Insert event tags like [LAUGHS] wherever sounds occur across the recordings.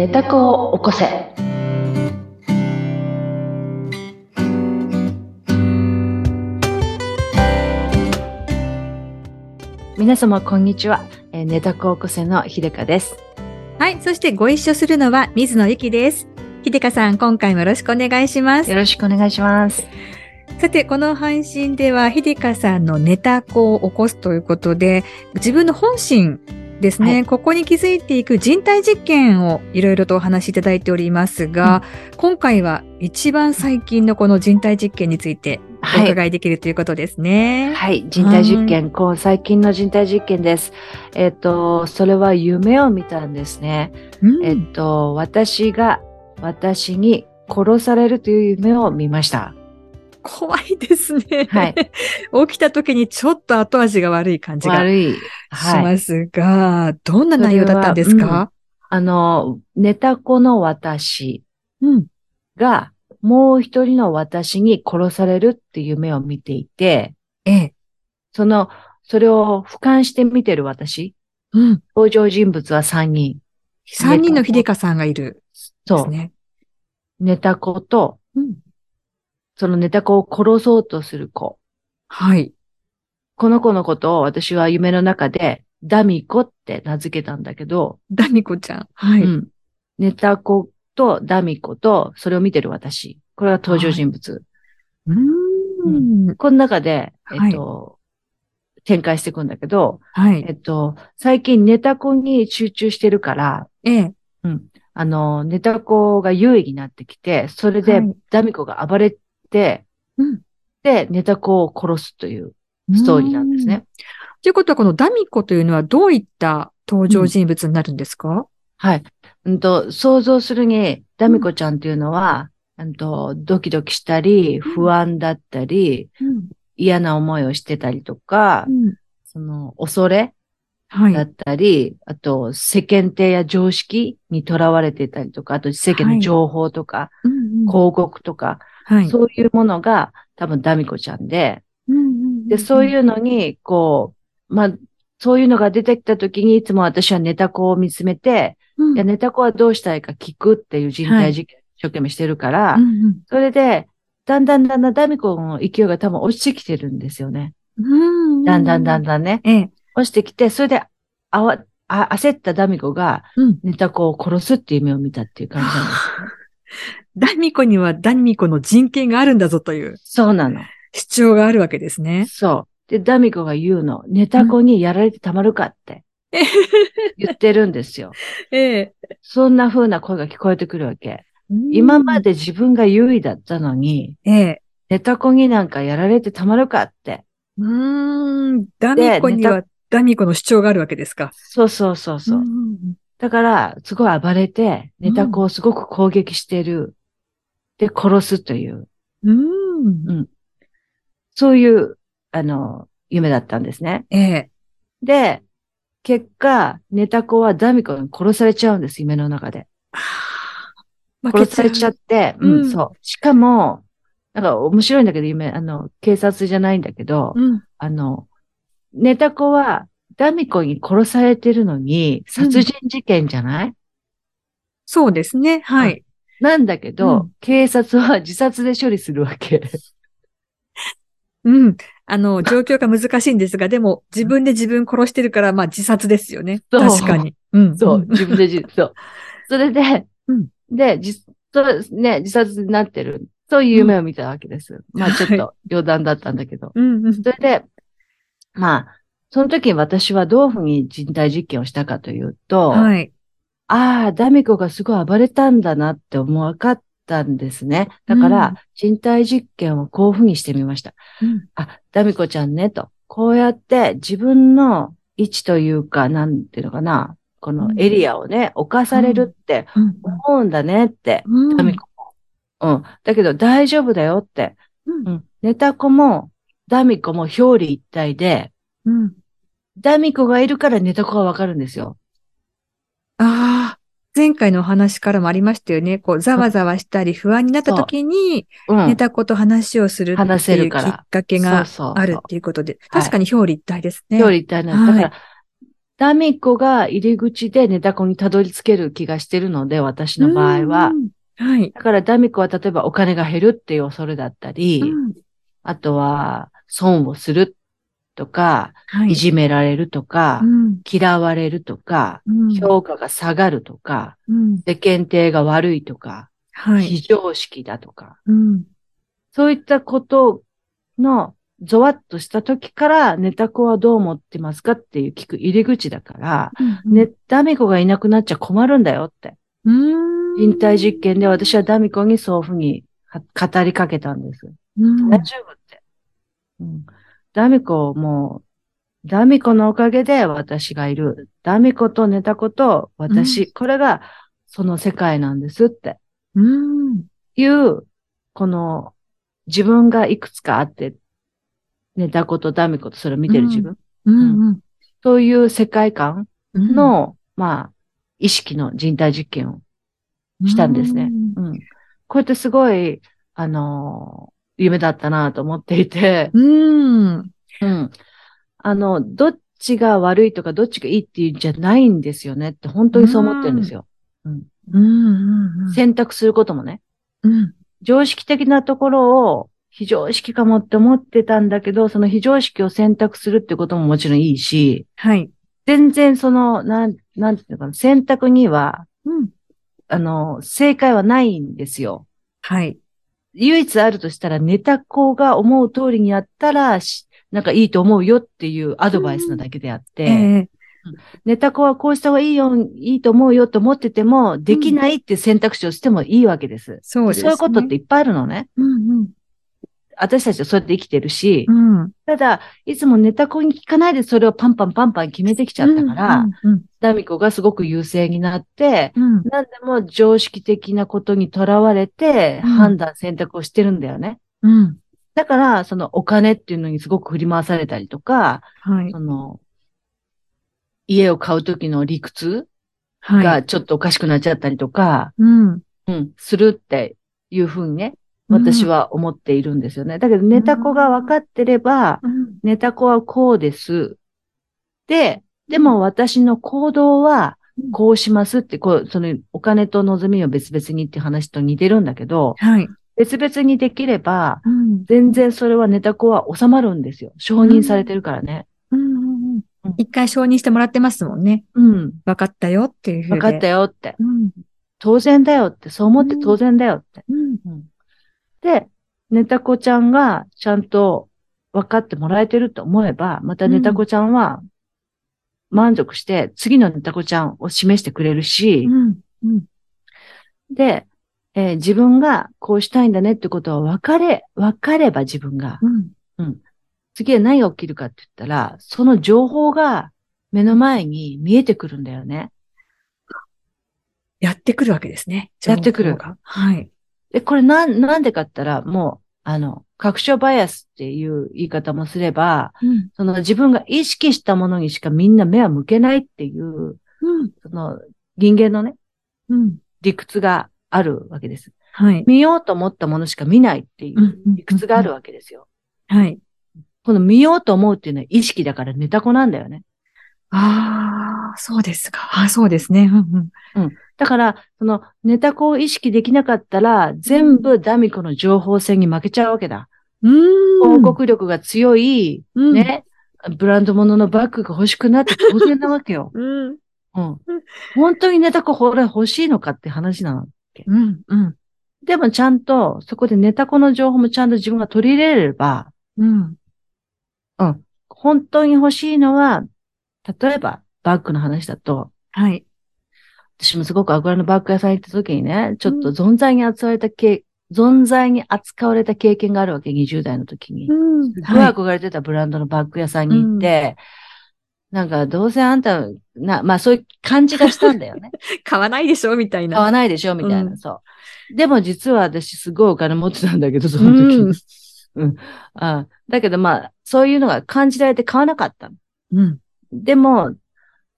寝た子を起こせ。皆様、こんにちは。えー、寝た子を起こせの秀香です。はい。そしてご一緒するのは水野ゆきです。秀香さん、今回もよろしくお願いします。よろしくお願いします。さて、この配信では、秀香さんの寝た子を起こすということで、自分の本心ですね、はいここに気づいていく人体実験をいろいろとお話しいただいておりますが、今回は一番最近のこの人体実験についておはい。伺いできるということですね。はい。人体実験、こう、最近の人体実験です。えっ、と、それは夢を見たんですね。うんえっ、と、私が私に殺されるという夢を見ました。怖いですね。はい。[LAUGHS] 起きた時にちょっと後味が悪い感じが。しはい。ますが、どんな内容だったんですか？あの、寝た子の私うん。が、もう一人の私に殺されるっていう夢を見ていて、ええ。その、それを俯瞰して見てる私、うん。登場人物は三人。三人の秀香さんがいる。そう。ですね。寝た子と、うん。その寝た子を殺そうとする子。はい。この子のことを私は夢の中で、ダミコって名付けたんだけど、ダミコちゃん。はい。うん。寝た子とダミコと、それを見てる私。これが登場人物。うーん。この中で、はいえっと、展開していくんだけど、はい。えっと、最近寝た子に集中してるから、ええ。あの、寝た子が優位になってきて、それではいダミコが暴れて、うんで、寝た子を殺すというストーリーなんですね。ということは、このダミコというのはどういった登場人物になるんですか、はい。うんと、想像するに、ダミコちゃんっていうのは、うんと、ドキドキしたり、不安だったり、うん。嫌な思いをしてたりとか、うん。その、恐れはい。だったり、あと、世間体や常識にとらわれていたりとか、あと世間の情報とか、うんうん広告とか、はい。そういうものが多分ダミコちゃんで、うんうんうんで、そういうのに、こう、まあ、そういうのが出てきたときに、いつも私はネタ子を見つめて、うんいや、ネタ子はどうしたいか聞くっていう人体実験、一生懸命してるから、うんそれで、だんだんだんだんダミコの勢いが多分落ちてきてるんですよね。うん。だんだんだんだだんね。ええ。落ちてきて、それで、あわ、あ、焦ったダミコが、うん。ネタ子を殺すっていう夢を見たっていう感じなんですね。[LAUGHS] ダミコにはダミコの人権があるんだぞというそうなの。主張があるわけですね。そう。で、ダミコが言うの。ネタ子にやられてたまるかって [LAUGHS] 言ってるんですよ。ええ。そんな風な声が聞こえてくるわけ。今まで自分が優位だったのに、ええ。ネタ子になんかやられてたまるかって。うーん。ダミコにはダミコの主張があるわけですか。そうそうそうそう。んんだから、すごい暴れて、ネタ子をすごく攻撃してる。で、殺すという、うん。うん。そういう、あの、夢だったんですね。ええ。で、結果、ネタ子はダミコに殺されちゃうんです、夢の中で。殺されちゃうって、うんうん、そう。しかも、なんか面白いんだけど、夢、あの、警察じゃないんだけど、うん。あの、ネタ子はダミコに殺されてるのに、殺人事件じゃない、そうですね。はい。なんだけど、うん警察は自殺で処理するわけ。[LAUGHS] うん。あの、[LAUGHS] 状況が難しいんですが、でも、自分で自分殺してるから、まあ、自殺ですよね。確かに。うん。そう、自分で自、[LAUGHS] そう。それで、うんで、じそうね、自殺になってる。そういう夢を見たわけです。まあちょっと余談だったんだけど。うん。うん。それで、まあ、その時に私はどういうふうに人体実験をしたかというと、はい。ああ、ダミコがすごい暴れたんだなって思わかったんですね。だから、うん人体実験をこういうふうにしてみました。うん。あ、ダミコちゃんね、と。こうやって自分の位置というか、なんていうのかな。このエリアをね、侵されるってうん。思うんだねって、うん。ダミコも。うん。だけど大丈夫だよって。うんうん。ネタ子も、ダミコも表裏一体で、うん。ダミコがいるからネタ子がわかるんですよ。ああ、前回のお話からもありましたよね。こう、ざわざわしたり不安になった時に、うん。ネタ子と話をするって話せいうきっるからかけがそうそうそうあるっていうことで、はい確かに表裏一体ですね。表裏一体なんだから、ダミコが入り口でネタコにたどり着ける気がしてるので、私の場合はう。ん。はい。だからダミコは例えばお金が減るっていう恐れだったり、うんあとは損をするとか、はい。いじめられるとかう、ん。嫌われるとか、うん。評価が下がるとか、うん。世間体が悪いとか、はい。非常識だとか、うん。そういったことのゾワッとした時からネタコはどう思ってますかっていう聞く入り口だから、ね、ダミコがいなくなっちゃ困るんだよって。うん。人体実験で私はダミコにそういうふうには語りかけたんです。うん。大丈夫って。うん、ダミコも、ダミコのおかげで私がいる。ダミコとネタコと私、うこれがその世界なんですって。うん。いう、この自分がいくつかあって、ネタコとダミコとそれを見てる自分、うんうん。そういう世界観うん。の、まあ、意識の人体実験をしたんですね。うん。こうやってすごい、あのー夢だったなと思っていて、うん。うん。あの、どっちが悪いとかどっちがいいっていうんじゃないんですよねって本当にそう思ってるんですよ。うん。うんうん選択することもね。うん常識的なところを非常識かもって思ってたんだけど、その非常識を選択するってことももちろんいいし、はい。全然その、なん、なんていうのかな、選択には、うんあの、正解はないんですよ。はい。唯一あるとしたら、ネタ子が思う通りにやったら、しなんかいいと思うよっていうアドバイスなだけであって、ええネタ子はこうした方がいいよ、いいと思うよと思ってても、できないって選択肢をしてもいいわけです。そうですね。そういうことっていっぱいあるのね。うん私たちはそうやって生きてるし、うん。うん。ただ、いつもネタ子に聞かないでそれをパンパンパンパン決めてきちゃったから、うんダミコがすごく優勢になって、うんうん。何でも常識的なことにとらわれて、うん判断、選択をしてるんだよね。うん。だから、そのお金っていうのにすごく振り回されたりとか、はいそ。の、家を買うときの理屈はい。がちょっとおかしくなっちゃったりとか、うん。うん、するっていうふうにね、私は思っているんですよね。だけど、ネタ子が分かってれば、うん。ネタ子はこうです。で、でも私の行動はこうしますって、こう、そのお金と望みを別々にって話と似てるんだけど、はい。別々にできれば、うん。全然それはネタ子は収まるんですよ。承認されてるからね。うんうんうん一回承認してもらってますもんね。うん。分かったよっていうふうで。分かったよって。うん。当然だよって。そう思って当然だよって。うん。で、ネタ子ちゃんがちゃんと分かってもらえてると思えば、またネタ子ちゃんは満足して次のネタ子ちゃんを示してくれるし、うん。うん。で、えー自分がこうしたいんだねってことは分かれ、分かれば自分が、うん。次は何が起きるかって言ったら、その情報が目の前に見えてくるんだよね。やってくるわけですね。やってくるはい。で、これなん、なんでかったら、もう、あの、確証バイアスっていう言い方もすれば、うん。その自分が意識したものにしかみんな目は向けないっていう、うん。その人間のね、うん。理屈があるわけです。はい。見ようと思ったものしか見ないっていう理屈があるわけですよ。はい。この見ようと思うっていうのは意識だからネタ子なんだよね。ああ、そうですか。あそうですね。うんうん。だから、そのネタ子を意識できなかったら、全部ダミコの情報戦に負けちゃうわけだ。うーん。広告力が強い、うん。ね、ブランド物のバッグが欲しくなって当然なわけよ。[LAUGHS] うん。うん。本当にネタ子これ欲しいのかって話なの。うん。うん。でもちゃんと、そこでネタ子の情報もちゃんと自分が取り入れれれば、うん。うん。本当に欲しいのは、例えば、バッグの話だと、はい。私もすごく憧れのバッグ屋さん行った時にね、ちょっと存在に扱われた経、存在に扱われた経験があるわけ、20代の時に。うん。すごい憧れてたブランドのバッグ屋さんに行って、なんか、どうせあんた、な、まあそういう感じがしたんだよね。[LAUGHS] 買わないでしょみたいな。買わないでしょみたいな、うんそう。でも実は私すごいお金持ってたんだけど、その時に。うん。あだけどまあ、そういうのが感じられて買わなかったの。うん。でも、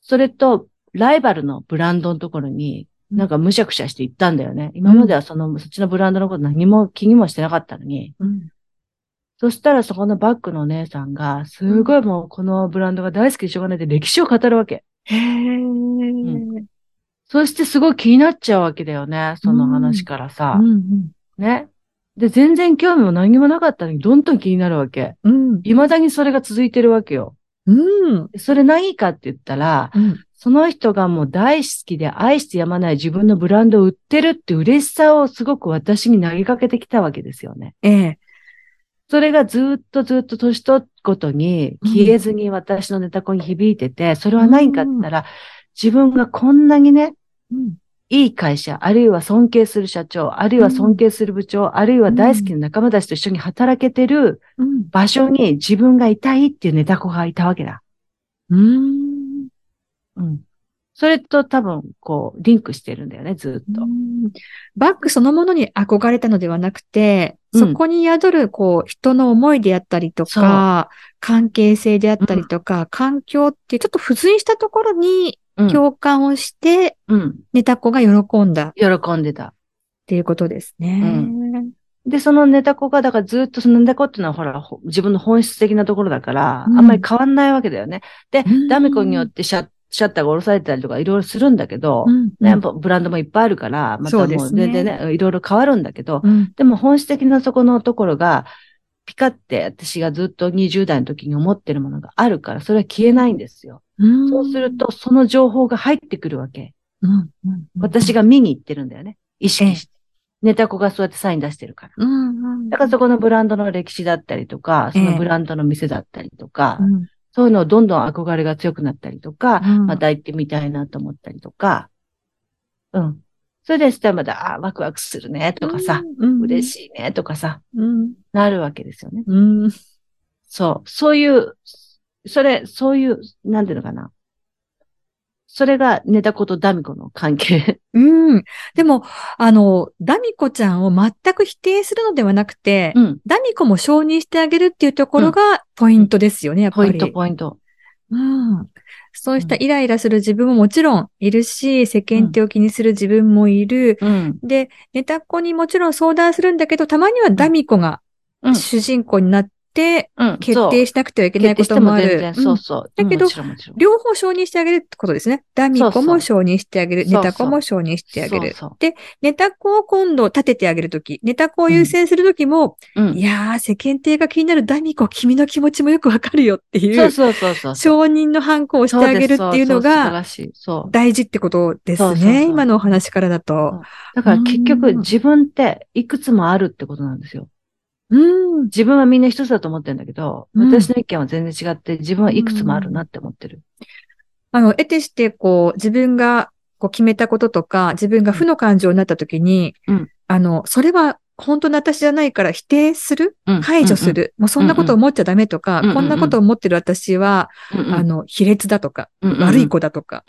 それと、ライバルのブランドのところに、なんかむしゃくしゃして行ったんだよね。今まではその、そっちのブランドのこと何も気にもしてなかったのに。うん。そしたらそこのバッグのお姉さんが、すごいもうこのブランドが大好きでしょうがないで歴史を語るわけ。へえ、んそしてすごい気になっちゃうわけだよね。その話からさ。うんね。で、全然興味も何もなかったのに、どんどん気になるわけ。うん。未だにそれが続いてるわけよ。うん。でそれ何かって言ったら、うん。その人がもう大好きで愛してやまない自分のブランドを売ってるって嬉しさをすごく私に投げかけてきたわけですよね。ええ。それがずっとずっと年取ることに消えずに私のネタコに響いてて、それは何かって言ったら、自分がこんなにね、うん。いい会社、あるいは尊敬する社長、あるいは尊敬する部長、あるいは大好きな仲間たちと一緒に働けてるうん。場所に自分がいたいっていうネタ子がいたわけだ。うん。うん。それと多分、こう、リンクしてるんだよね、ずっと。バッグそのものに憧れたのではなくて、うんそこに宿る、こう、人の思いであったりとか、関係性であったりとか、環境っていうちょっと付随したところにうん。共感をして、うん。ネタ子が喜んだっ喜んでた。ていうことですね。で、そのネタ子が、だからずっとそのネタ子っていうのはほら、ほ自分の本質的なところだから、うんあんまり変わんないわけだよね。でうん、ダメ子によってシャシャッターが下ろされてたりとかいろいろするんだけど、うんね、ブランドもいっぱいあるから、またもう全然ね、いろいろ変わるんだけど、うんでも本質的なそこのところが、ピカって私がずっと20代の時に思ってるものがあるから、それは消えないんですよ。うんそうすると、その情報が入ってくるわけ。うんうん私が見に行ってるんだよね。意識して。ネタ子がそうやってサイン出してるから。うんうんだからそこのブランドの歴史だったりとか、そのブランドの店だったりとか、うんそういうのをどんどん憧れが強くなったりとか、うんまた行ってみたいなと思ったりとか、うん。それでしたらまた、あワクワクするねとかさ、うん嬉しいねとかさ、うんなるわけですよね。うんそう。そういう、それ、そういう、なんていうのかな。それがネタ子とダミコの関係。うん。でも、あの、ダミコちゃんを全く否定するのではなくて、うん。ダミコも承認してあげるっていうところがポイントですよね、やっぱり。ポイント、ポイント。うん。そうしたイライラする自分ももちろんいるし、世間体を気にする自分もいる。うん。で、ネタっ子にもちろん相談するんだけど、たまにはダミコがうん。主人公になっ。決定しなくてはいけないこともある。そううんそう。だけど両方承認してあげるってことですね。ダミコそうそうも承認してあげる。ネタ子も承認してあげる。そうネタ子を今度立ててあげるとき、ネタ子を優先するときも。いやー、世間体が気になるダミコ、君の気持ちもよくわかるよっていそうう、そうそうそう。承認のハンコをしてあげるっていうのが。大事ってことですね。今のお話からだと。だから結うん局自分っていくつもあるってことなんですよ。うん。自分はみんな一つだと思ってるんだけど、うん。私の意見は全然違って自分はいくつもあるなって思ってる。あの、得てして、こう、自分がこう決めたこととか、自分が負の感情になったときに、うん。あの、それは本当の私じゃないから否定する？うん。排除す。る？もうそんなこと思っちゃダメとか、こんなこと思ってる私は、あの、卑劣だとか、悪い子だとか、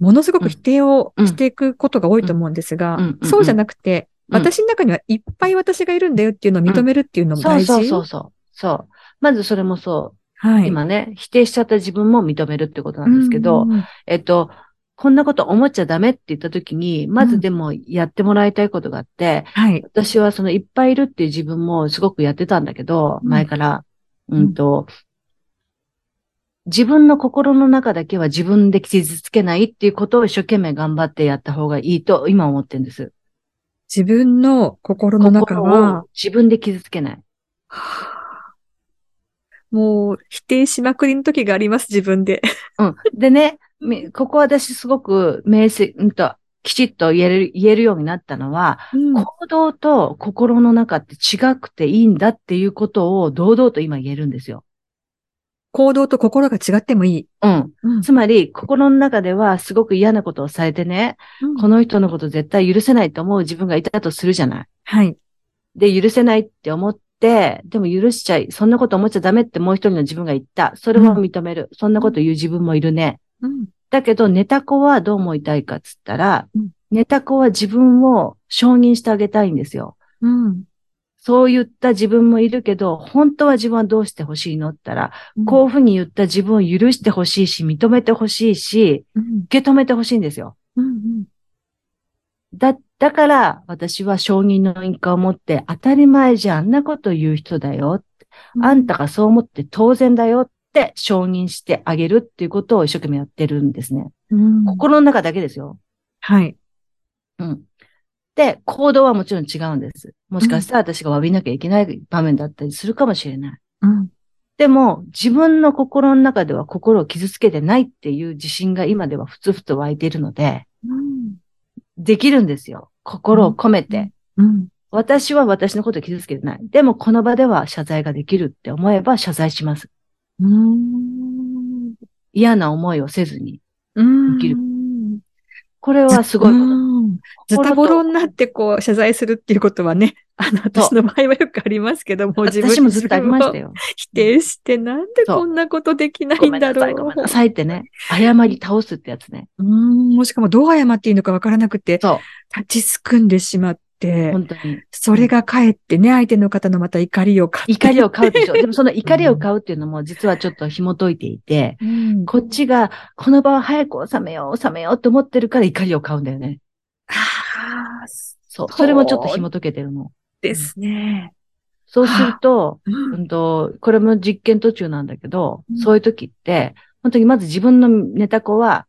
ものすごく否定をうん。していくことが多いと思うんですがそうじゃなくて、うん私の中にはいっぱい私がいるんだよっていうのを認めるっていうのも大事？そうそうそう。そう。まずそれもそう。はい。今ね、否定しちゃった自分も認めるってことなんですけど、うんうんえっと、こんなこと思っちゃダメって言った時に、まずでもやってもらいたいことがあって、はい。私はそのいっぱいいるっていう自分もすごくやってたんだけど、うん前から、んうんと、自分の心の中だけは自分で傷つけないっていうことを一生懸命頑張ってやった方がいいと今思ってるんです。自分の心の中心はを、自分で傷つけない。もう否定しまくりの時があります、自分で。うん。でね、みここ私すごく明晰、うんと、きちっと言える、言えるようになったのは、うん行動と心の中って違くていいんだっていうことを堂々と今言えるんですよ。行動と心が違ってもいい。うん。うんつまり、心の中ではすごく嫌なことをされてね、この人のこと絶対許せないと思う自分がいたとするじゃない。はい。で、許せないって思って、でも許しちゃい、そんなこと思っちゃダメってもう一人の自分が言った。それも認める。そんなこと言う自分もいるね。うんだけど、ネタ子はどう思いたいかっつったら、うんネタ子は自分を承認してあげたいんですよ。うんそう言った自分もいるけど、本当は自分はどうしてほしいのったら、こういうふうに言った自分を許してほしいし、認めてほしいし、うん受け止めてほしいんですよ。うんだ、だから、私は承認の因果を持って、当たり前じゃあんなこと言う人だよ。うんあんたがそう思って当然だよっって承認してあげるっていうことを一生懸命やってるんですね。うん心の中だけですよ。はい。うん。で、行動はもちろん違うんです。もしかしたら私が詫びなきゃいけない場面だったりするかもしれない。うん。でも、自分の心の中では心を傷つけてないっていう自信が今ではふつふつ湧いているので、うん。できるんですよ。心を込めて。うん。私は私のことを傷つけてない。でも、この場では謝罪ができるって思えば謝罪します。うん。嫌な思いをせずに。うん。できるこれはすごいこと。うんズタボロになってこう謝罪するっていうことはね、あの、私の場合はよくありますけども、自分私もずっとありましたよ。否定して、なんでこんなことできないごんだろう。ごめんなさいってね。謝り倒すってやつね。うん、もしかもどう謝っていいのかわからなくて。立ちすくんでしまって、本当に。それがかえってね、相手の方のまた怒りを買って。怒りを買うでしょ。[LAUGHS] でもその怒りを買うっていうのも実はちょっと紐解いていて、うん。こっちがこの場を早く収めよう、収めようって思ってるから怒りを買うんだよね。ああ、そう。それもちょっと紐解けてるの。ですね。そうすると、うんうんと、これも実験途中なんだけど、うんそういう時って、本当にまず自分のネタ子は、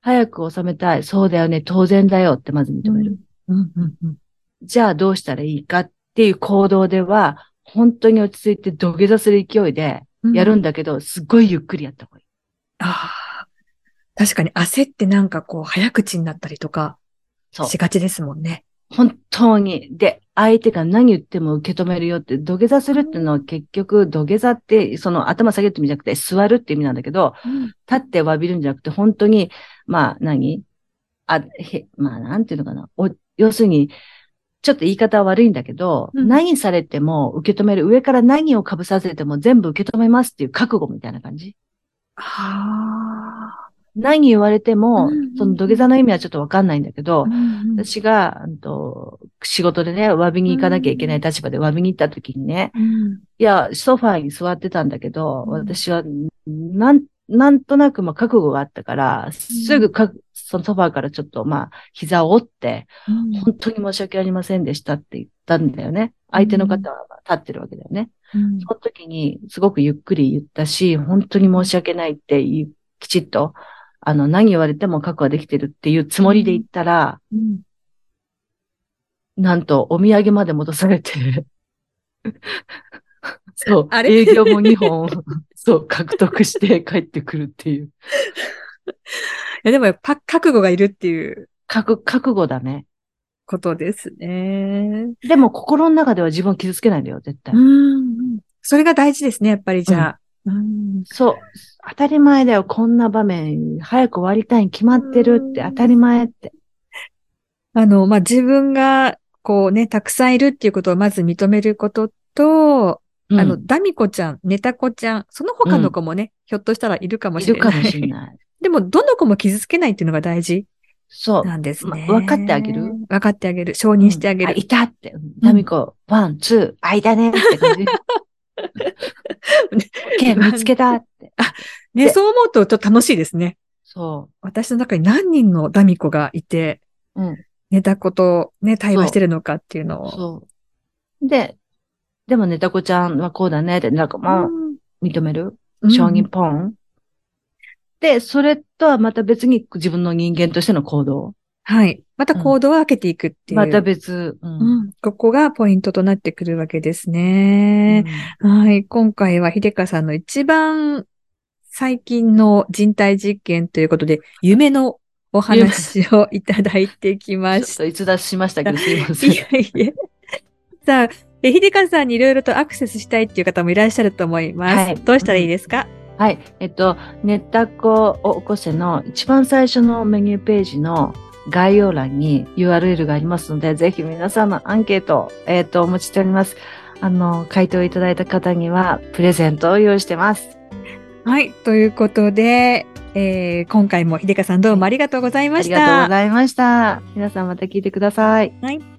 早く収めたい。そうだよね。当然だよってまず認める。うんうんうんじゃあどうしたらいいかっていう行動では、本当に落ち着いて土下座する勢いでうんやるんだけど、すっごいゆっくりやった方がいい。ああ。確かに焦ってなんかこう早口になったりとかそう。しがちですもんね。本当に。で、相手が何言っても受け止めるよって、土下座するっていうのは結局、土下座って、その頭下げるって意味じゃなくて、座るって意味なんだけど、立って詫びるんじゃなくて、本当に、まあ何、あ、へ、まあなんていうのかな。お、要するに、ちょっと言い方は悪いんだけど、うん何されても受け止める。上から何を被させても全部受け止めますっていう覚悟みたいな感じ。ああ。何言われても、うんうんその土下座の意味はちょっとわかんないんだけど、うん私が、うんと、仕事でね、詫びに行かなきゃいけない立場で詫びに行った時にね、うん。いや、ソファーに座ってたんだけど、うん。私は、なん、なんとなく、まあ、覚悟があったから、すぐか、そのソファーからちょっと、まあ、膝を折って、本当に申し訳ありませんでしたって言ったんだよね。相手の方は立ってるわけだよね。うん。その時に、すごくゆっくり言ったし、本当に申し訳ないってきちっと、あの、何言われても覚悟はできてるっていうつもりで言ったら、うんなんと、お土産まで戻されて、[LAUGHS] そう、あれ？営業も2本、[LAUGHS] そう、獲得して帰ってくるっていう。いやでもやっぱ覚悟がいるっていう覚、覚悟だね。ことですね。でも、心の中では自分を傷つけないんだよ、絶対。うん。それが大事ですね、やっぱりじゃあ。うんそう。当たり前だよ、こんな場面、早く終わりたいに決まってるって、うん当たり前って。あの、まあ、自分が、こうね、たくさんいるっていうことをまず認めることと、うんあの、ダミコちゃん、ネタコちゃん、その他の子もね、ひょっとしたらいるかもしれない。いるかもしれない。でも、どの子も傷つけないっていうのが大事そう。なんですね。ま分かってあげる？分かってあげる。承認してあげる。あいたって。ダミコ、 one 、 two、間ねって感じ。オッケー、見つけたって。ね、そう思うとちょっと楽しいですね。そ私の中に何人のダミコがいて、う。うん。ネタ子とね、対話してるのかっていうのを。そう。で、でもネタ子ちゃんはこうだねって、なんかもう認める？うん承認ポン、で、それとはまた別に自分の人間としての行動？はい。また行動を分けていくっていう。また別。うんうん。ここがポイントとなってくるわけですね。はい。今回は秀香さんの一番最近の人体実験ということで、夢のお話をいただいてきまし [LAUGHS] ちょっと逸脱しましたけど、すいまた。せん。いやいや。さあ、え秀香さんにいろいろとアクセスしたいっていう方もいらっしゃると思います。はいどうしたらいいですか、はい。えっと、ネタコを起こせの一番最初のメニューページの概要欄に URL がありますので、ぜひ皆さんのアンケートを、えっと、お持ちしております。あの、回答いただいた方には、プレゼントを用意してます。はい。ということで、えー今回も秀香さんどうもありがとうございまありした。がとうございました。皆さんまた聞いてください。はい。